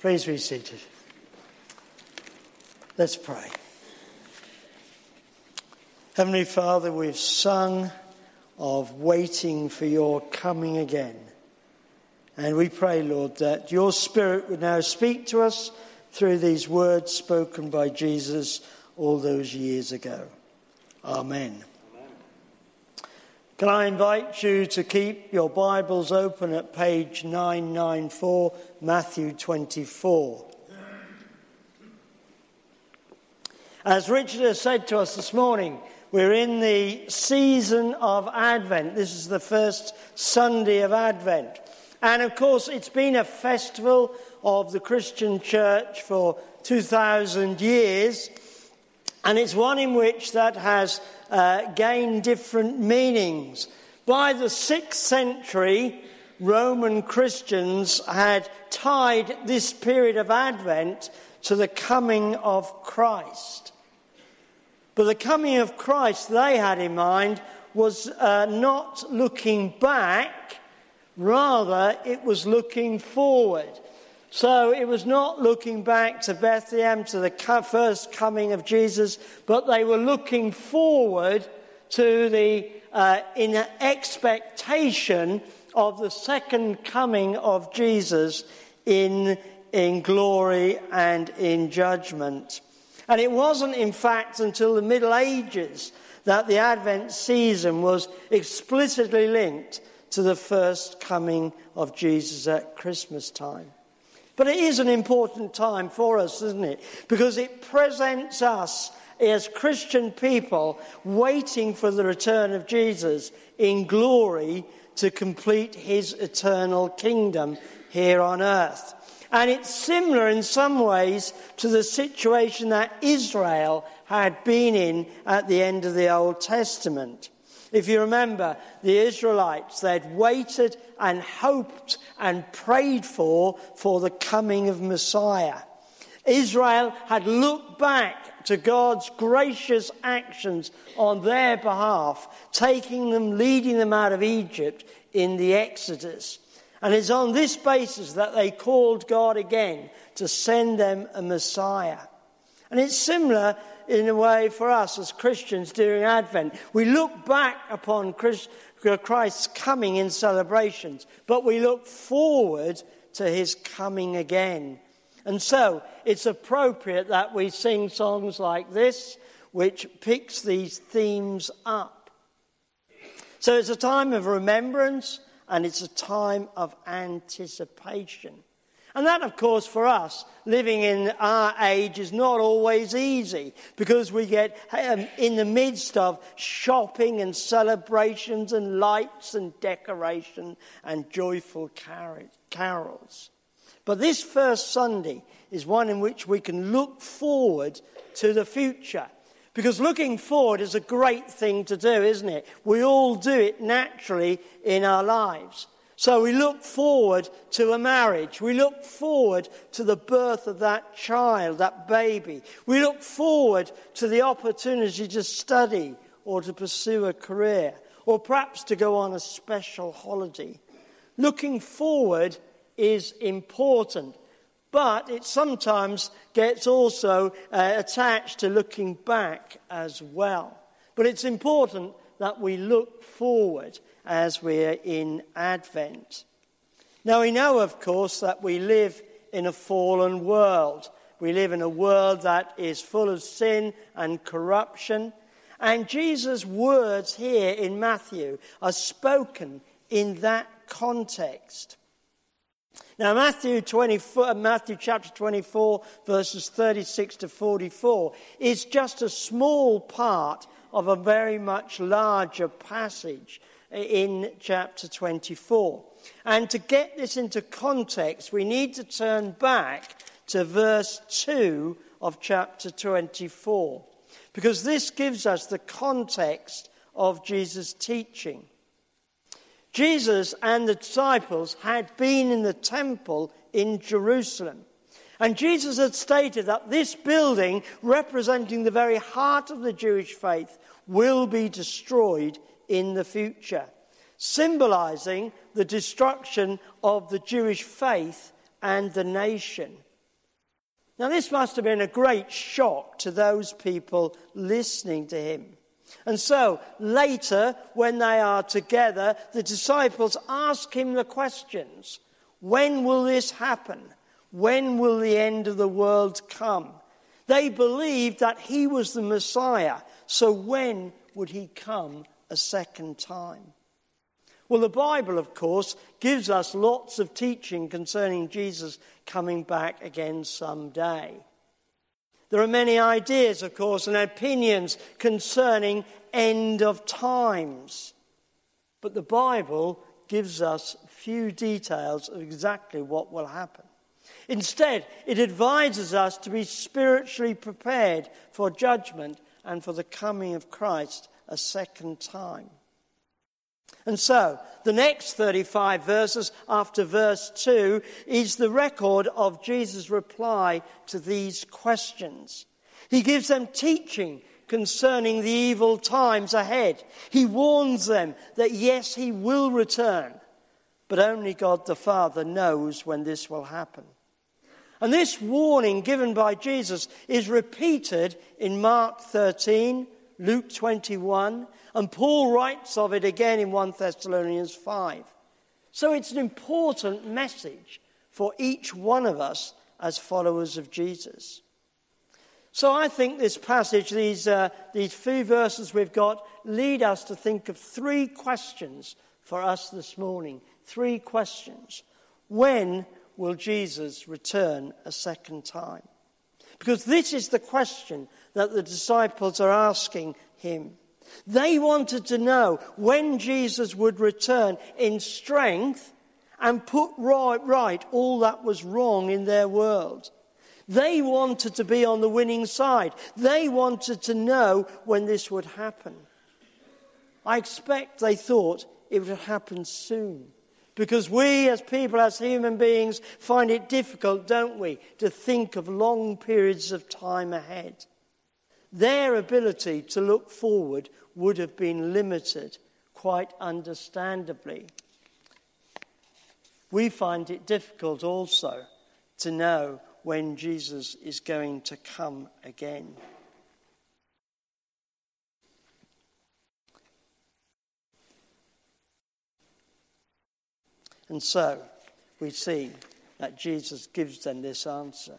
Please be seated. Let's pray. Heavenly Father, we've sung of waiting for your coming again. And we pray, Lord, that your Spirit would now speak to us through these words spoken by Jesus all those years ago. Amen. Can I invite you to keep your Bibles open at page 994, Matthew 24. As Richard has said to us this morning, we're in the season of Advent. This is the first Sunday of Advent. And of course, it's been a festival of the Christian church for 2,000 years. And it's one in which that has uh, gained different meanings. By the sixth century, Roman Christians had tied this period of Advent to the coming of Christ. But the coming of Christ they had in mind was uh, not looking back, rather, it was looking forward. So it was not looking back to Bethlehem, to the first coming of Jesus, but they were looking forward to the uh, in expectation of the second coming of Jesus in, in glory and in judgment. And it wasn't, in fact, until the Middle Ages that the Advent season was explicitly linked to the first coming of Jesus at Christmas time. But it is an important time for us, isn't it? Because it presents us as Christian people waiting for the return of Jesus in glory to complete his eternal kingdom here on earth. And it's similar in some ways to the situation that Israel had been in at the end of the Old Testament. If you remember, the Israelites, they'd waited and hoped and prayed for, for the coming of Messiah. Israel had looked back to God's gracious actions on their behalf, taking them, leading them out of Egypt in the Exodus. And it's on this basis that they called God again to send them a Messiah. And it's similar in a way for us as Christians during Advent. We look back upon uh, Christ's coming in celebrations, but we look forward to his coming again. And so it's appropriate that we sing songs like this, which picks these themes up. So it's a time of remembrance and it's a time of anticipation. And that, of course, for us, living in our age is not always easy because we get um, in the midst of shopping and celebrations and lights and decoration and joyful carols. But this first Sunday is one in which we can look forward to the future because looking forward is a great thing to do, isn't it? We all do it naturally in our lives. So we look forward to a marriage. We look forward to the birth of that child, that baby. We look forward to the opportunity to study or to pursue a career or perhaps to go on a special holiday. Looking forward is important. But it sometimes gets also uh, attached to looking back as well. But it's important that we look forward as we're in Advent. Now, we know, of course, that we live in a fallen world. We live in a world that is full of sin and corruption. And Jesus' words here in Matthew are spoken in that context. Now, Matthew, 24, uh, Matthew chapter 24, verses 36 to 44, is just a small part of a very much larger passage in chapter 24. And to get this into context, we need to turn back to verse 2 of chapter 24, because this gives us the context of Jesus' teaching. Jesus and the disciples had been in the temple in Jerusalem. And Jesus had stated that this building, representing the very heart of the Jewish faith, will be destroyed in the future, symbolizing the destruction of the Jewish faith and the nation. Now, this must have been a great shock to those people listening to him. And so, later, when they are together, the disciples ask him the questions When will this happen? When will the end of the world come? They believed that he was the Messiah, so when would he come a second time? Well, the Bible, of course, gives us lots of teaching concerning Jesus coming back again someday. There are many ideas, of course, and opinions concerning end of times. But the Bible gives us few details of exactly what will happen. Instead, it advises us to be spiritually prepared for judgment and for the coming of Christ a second time. And so, the next 35 verses after verse 2 is the record of Jesus' reply to these questions. He gives them teaching concerning the evil times ahead. He warns them that yes, he will return, but only God the Father knows when this will happen. And this warning given by Jesus is repeated in Mark 13, Luke 21, and Paul writes of it again in 1 Thessalonians 5. So it's an important message for each one of us as followers of Jesus. So I think this passage, these, uh, these few verses we've got, lead us to think of three questions for us this morning. Three questions. When will Jesus return a second time? Because this is the question that the disciples are asking him. They wanted to know when Jesus would return in strength and put right, right all that was wrong in their world. They wanted to be on the winning side. They wanted to know when this would happen. I expect they thought it would happen soon. Because we, as people, as human beings, find it difficult, don't we, to think of long periods of time ahead. Their ability to look forward would have been limited, quite understandably. We find it difficult also to know when Jesus is going to come again. And so we see that Jesus gives them this answer.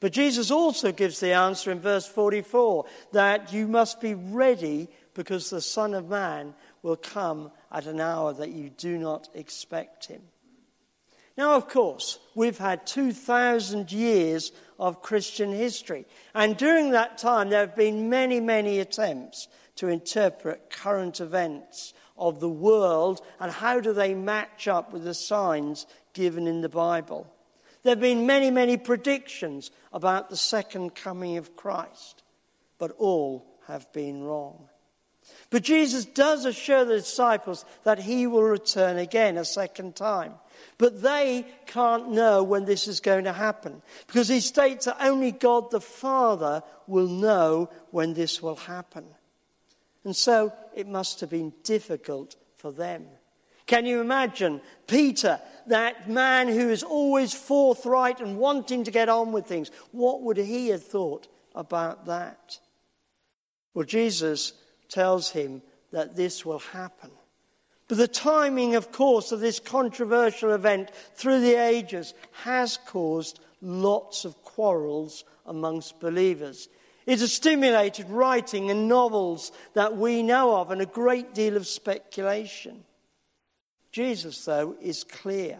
But Jesus also gives the answer in verse 44 that you must be ready because the Son of Man will come at an hour that you do not expect him. Now, of course, we've had 2,000 years of Christian history. And during that time, there have been many, many attempts to interpret current events of the world and how do they match up with the signs given in the Bible. There have been many, many predictions about the second coming of Christ, but all have been wrong. But Jesus does assure the disciples that he will return again a second time. But they can't know when this is going to happen because he states that only God the Father will know when this will happen. And so it must have been difficult for them. Can you imagine Peter, that man who is always forthright and wanting to get on with things? What would he have thought about that? Well, Jesus tells him that this will happen. But the timing, of course, of this controversial event through the ages has caused lots of quarrels amongst believers. It has stimulated writing and novels that we know of and a great deal of speculation. Jesus, though, is clear.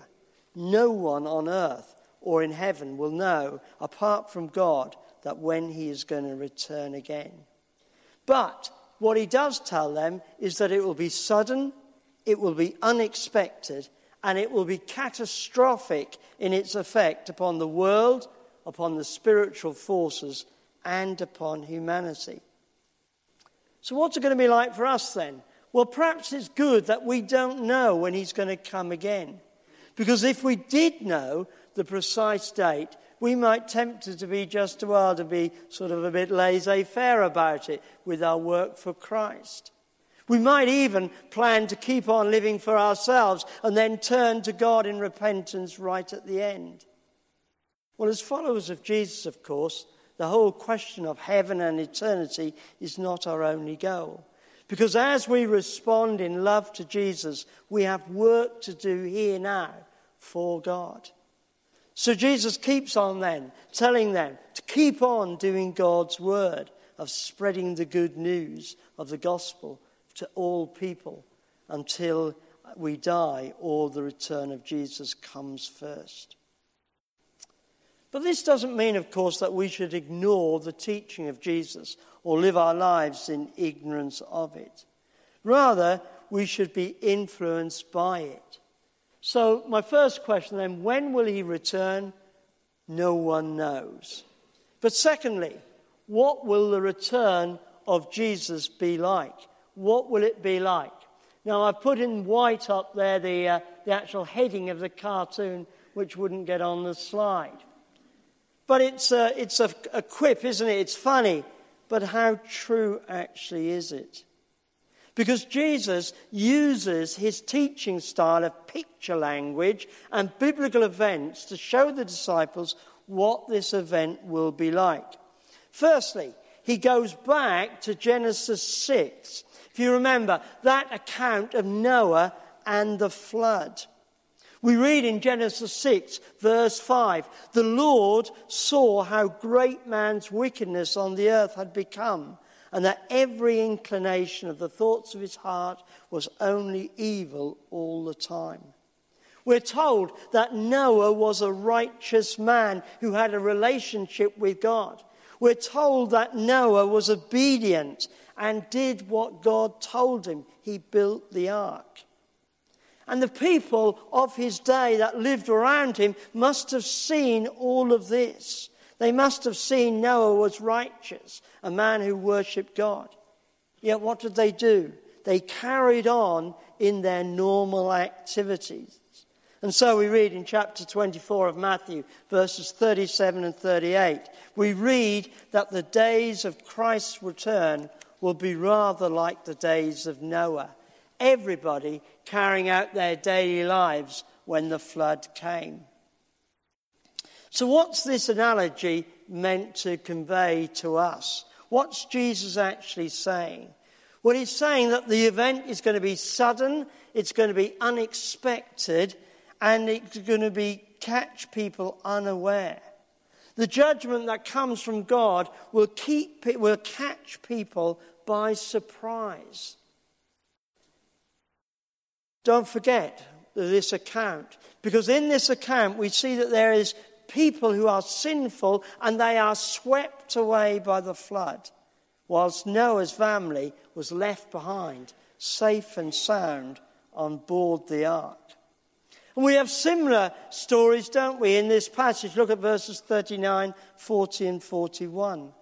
No one on earth or in heaven will know, apart from God, that when he is going to return again. But what he does tell them is that it will be sudden, it will be unexpected, and it will be catastrophic in its effect upon the world, upon the spiritual forces, and upon humanity. So, what's it going to be like for us then? Well, perhaps it's good that we don't know when he's going to come again. Because if we did know the precise date, we might tempted to be just a while to be sort of a bit laissez-faire about it with our work for Christ. We might even plan to keep on living for ourselves and then turn to God in repentance right at the end. Well, as followers of Jesus, of course, the whole question of heaven and eternity is not our only goal. Because as we respond in love to Jesus, we have work to do here now for God. So Jesus keeps on then telling them to keep on doing God's word of spreading the good news of the gospel to all people until we die or the return of Jesus comes first. But this doesn't mean, of course, that we should ignore the teaching of Jesus or live our lives in ignorance of it. Rather, we should be influenced by it. So, my first question then when will he return? No one knows. But secondly, what will the return of Jesus be like? What will it be like? Now, I've put in white up there the, uh, the actual heading of the cartoon, which wouldn't get on the slide. But it's a, it's a, a quip, isn't it? It's funny. But how true actually is it? Because Jesus uses his teaching style of picture language and biblical events to show the disciples what this event will be like. Firstly, he goes back to Genesis 6. If you remember, that account of Noah and the flood. We read in Genesis 6, verse 5 The Lord saw how great man's wickedness on the earth had become, and that every inclination of the thoughts of his heart was only evil all the time. We're told that Noah was a righteous man who had a relationship with God. We're told that Noah was obedient and did what God told him. He built the ark. And the people of his day that lived around him must have seen all of this. They must have seen Noah was righteous, a man who worshipped God. Yet what did they do? They carried on in their normal activities. And so we read in chapter 24 of Matthew, verses 37 and 38, we read that the days of Christ's return will be rather like the days of Noah everybody carrying out their daily lives when the flood came. So, what's this analogy meant to convey to us? What's Jesus actually saying? Well, he's saying that the event is going to be sudden, it's going to be unexpected, and it's going to be catch people unaware. The judgment that comes from God will, keep, will catch people by surprise. Don't forget this account, because in this account we see that there is people who are sinful and they are swept away by the flood, whilst Noah's family was left behind, safe and sound, on board the ark. And we have similar stories, don't we, in this passage? Look at verses 39, 40, and 41.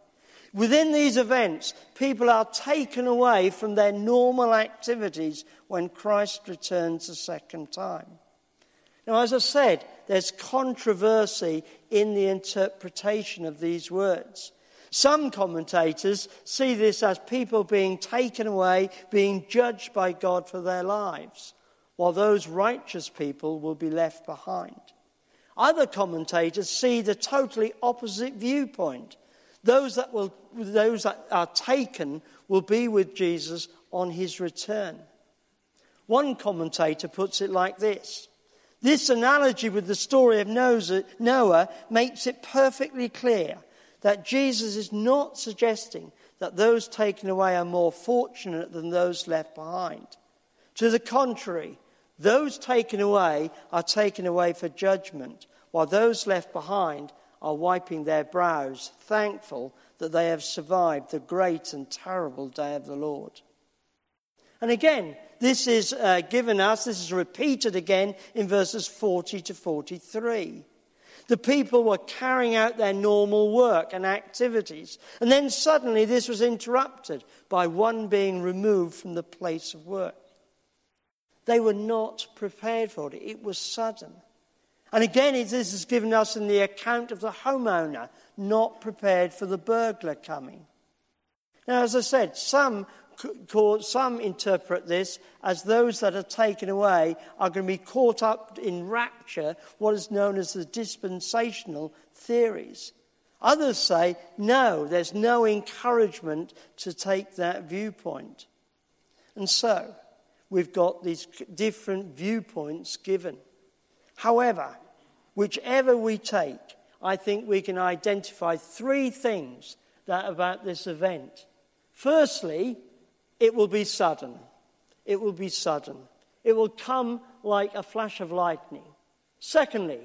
Within these events, people are taken away from their normal activities when Christ returns a second time. Now, as I said, there's controversy in the interpretation of these words. Some commentators see this as people being taken away, being judged by God for their lives, while those righteous people will be left behind. Other commentators see the totally opposite viewpoint those that, will, those that are taken will be with Jesus on his return. One commentator puts it like this This analogy with the story of Noah makes it perfectly clear that Jesus is not suggesting that those taken away are more fortunate than those left behind. To the contrary, those taken away are taken away for judgment, while those left behind are wiping their brows, thankful that they have survived the great and terrible day of the Lord. And again, this is uh, given us, this is repeated again in verses 40 to 43. The people were carrying out their normal work and activities, and then suddenly this was interrupted by one being removed from the place of work. They were not prepared for it, it was sudden. And again, this is given us in the account of the homeowner not prepared for the burglar coming. Now, as I said, some some interpret this as those that are taken away are going to be caught up in rapture, what is known as the dispensational theories. Others say, no, there's no encouragement to take that viewpoint. And so, we've got these different viewpoints given. However, whichever we take, I think we can identify three things that about this event. Firstly, it will be sudden. It will be sudden. It will come like a flash of lightning. Secondly,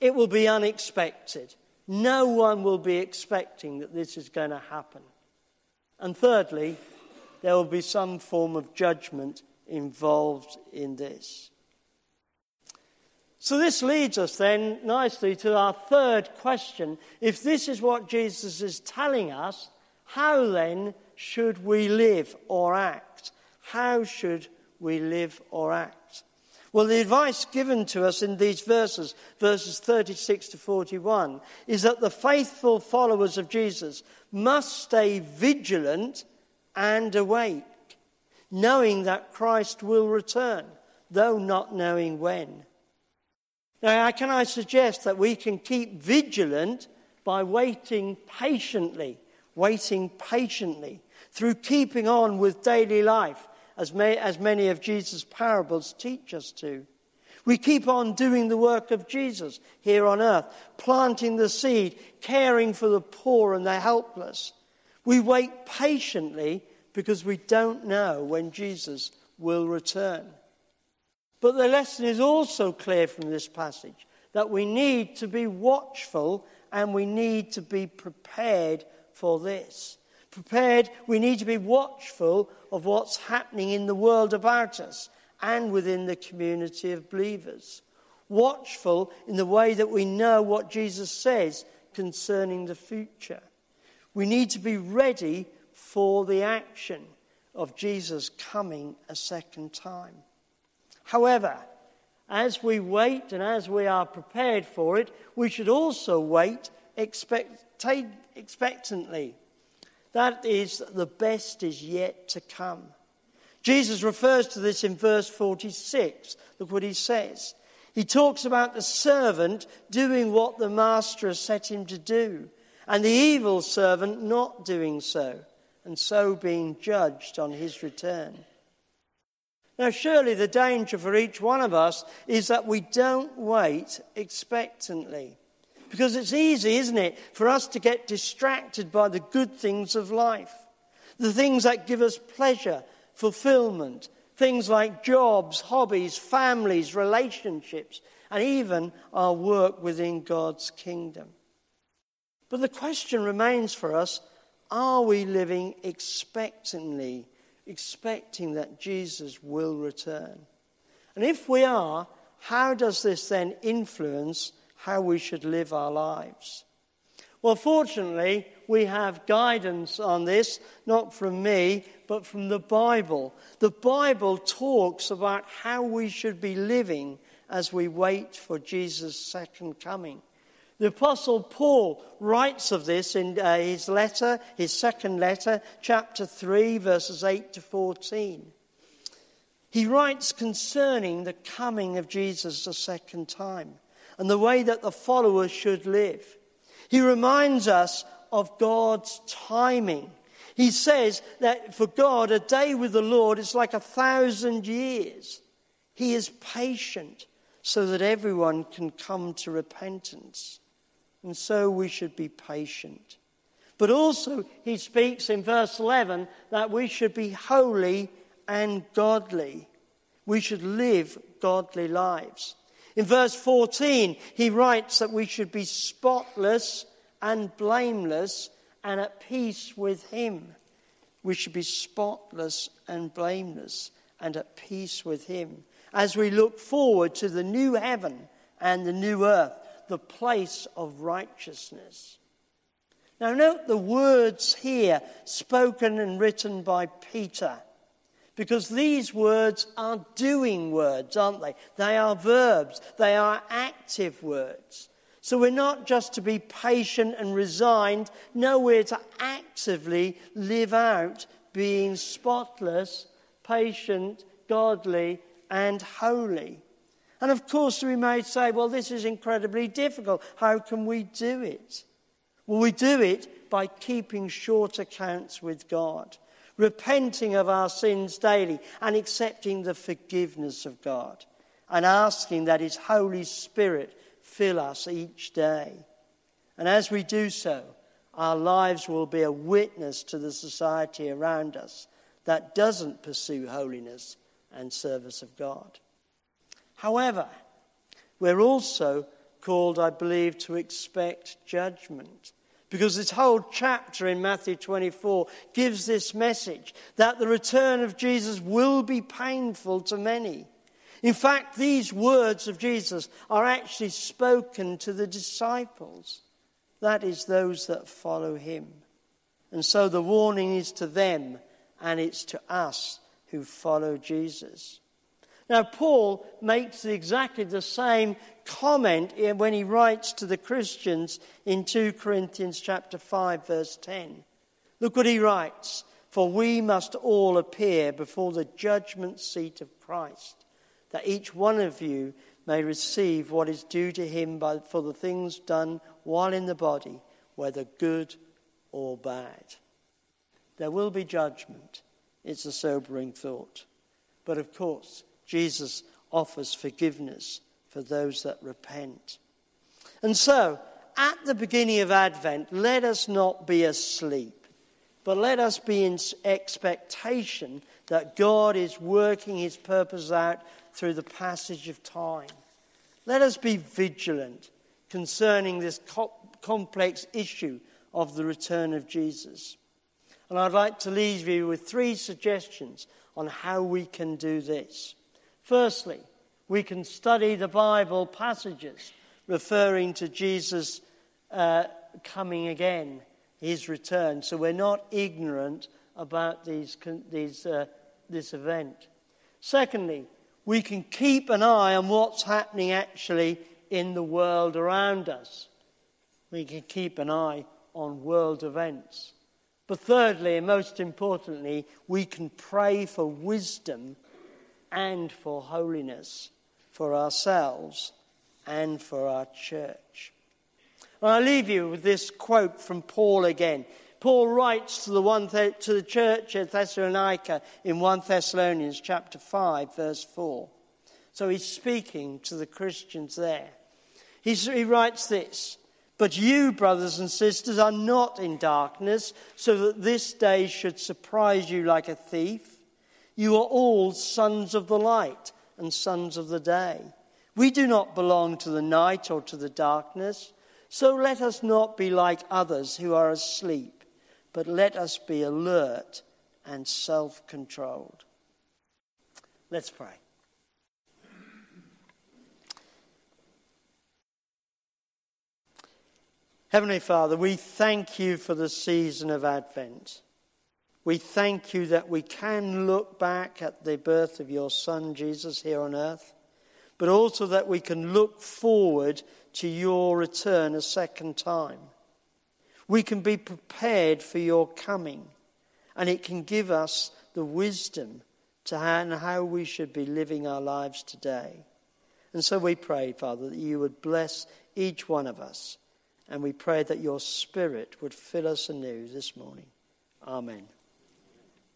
it will be unexpected. No one will be expecting that this is going to happen. And thirdly, there will be some form of judgment involved in this. So, this leads us then nicely to our third question. If this is what Jesus is telling us, how then should we live or act? How should we live or act? Well, the advice given to us in these verses, verses 36 to 41, is that the faithful followers of Jesus must stay vigilant and awake, knowing that Christ will return, though not knowing when. Now, can I suggest that we can keep vigilant by waiting patiently, waiting patiently through keeping on with daily life, as, may, as many of Jesus' parables teach us to. We keep on doing the work of Jesus here on earth, planting the seed, caring for the poor and the helpless. We wait patiently because we don't know when Jesus will return. But the lesson is also clear from this passage that we need to be watchful and we need to be prepared for this prepared, we need to be watchful of what's happening in the world about us and within the community of believers. Watchful in the way that we know what Jesus says concerning the future. We need to be ready for the action of Jesus coming a second time. However, as we wait and as we are prepared for it, we should also wait expect, expectantly that is, the best is yet to come. Jesus refers to this in verse 46. Look what he says. He talks about the servant doing what the master has set him to do, and the evil servant not doing so, and so being judged on his return. Now, surely the danger for each one of us is that we don't wait expectantly. Because it's easy, isn't it, for us to get distracted by the good things of life, the things that give us pleasure, fulfillment, things like jobs, hobbies, families, relationships, and even our work within God's kingdom. But the question remains for us are we living expectantly, expecting that Jesus will return? And if we are, how does this then influence how we should live our lives. Well, fortunately, we have guidance on this, not from me, but from the Bible. The Bible talks about how we should be living as we wait for Jesus' second coming. The Apostle Paul writes of this in uh, his letter, his second letter, chapter 3, verses 8 to 14. He writes concerning the coming of Jesus a second time and the way that the followers should live. He reminds us of God's timing. He says that for God, a day with the Lord is like a thousand years. He is patient so that everyone can come to repentance. And so we should be patient. But also, he speaks in verse 11 that we should be holy and godly. We should live godly lives. In verse 14, he writes that we should be spotless and blameless and at peace with him. We should be spotless and blameless and at peace with him as we look forward to the new heaven and the new earth, the place of righteousness. Now, note the words here spoken and written by Peter. Because these words are doing words, aren't they? They are verbs, they are active words. So we're not just to be patient and resigned, no, we're to actively live out being spotless, patient, godly, and holy. And of course, we may say, well, this is incredibly difficult. How can we do it? Well, we do it by keeping short accounts with God, repenting of our sins daily, and accepting the forgiveness of God, and asking that His Holy Spirit fill us each day. And as we do so, our lives will be a witness to the society around us that doesn't pursue holiness and service of God. However, we're also called, I believe, to expect judgment. Because this whole chapter in Matthew 24 gives this message that the return of Jesus will be painful to many. In fact, these words of Jesus are actually spoken to the disciples. That is, those that follow him. And so the warning is to them and it's to us who follow Jesus. Now, Paul makes exactly the same comment when he writes to the Christians in 2 Corinthians chapter 5 verse 10. Look what he writes, for we must all appear before the judgment seat of Christ, that each one of you may receive what is due to him by, for the things done while in the body, whether good or bad. There will be judgment. It's a sobering thought. But of course, Jesus offers forgiveness for those that repent. And so, at the beginning of Advent, let us not be asleep, but let us be in expectation that God is working his purpose out through the passage of time. Let us be vigilant concerning this co- complex issue of the return of Jesus. And I'd like to leave you with three suggestions on how we can do this. Firstly, we can study the Bible passages referring to Jesus uh, coming again, his return, so we're not ignorant about these, these, uh, this event. Secondly, we can keep an eye on what's happening actually in the world around us. We can keep an eye on world events. But thirdly, and most importantly, we can pray for wisdom and for holiness for ourselves and for our church. I leave you with this quote from Paul again. Paul writes to the, one to the church at Thessalonica in 1 Thessalonians chapter 5, verse 4. So he's speaking to the Christians there. He's, he writes this But you, brothers and sisters, are not in darkness, so that this day should surprise you like a thief. You are all sons of the light and sons of the day. We do not belong to the night or to the darkness. So let us not be like others who are asleep, but let us be alert and self controlled. Let's pray. Heavenly Father, we thank you for the season of Advent. We thank you that we can look back at the birth of your Son, Jesus, here on earth, but also that we can look forward to your return a second time. We can be prepared for your coming, and it can give us the wisdom to how we should be living our lives today. And so we pray, Father, that you would bless each one of us, and we pray that your Spirit would fill us anew this morning. Amen.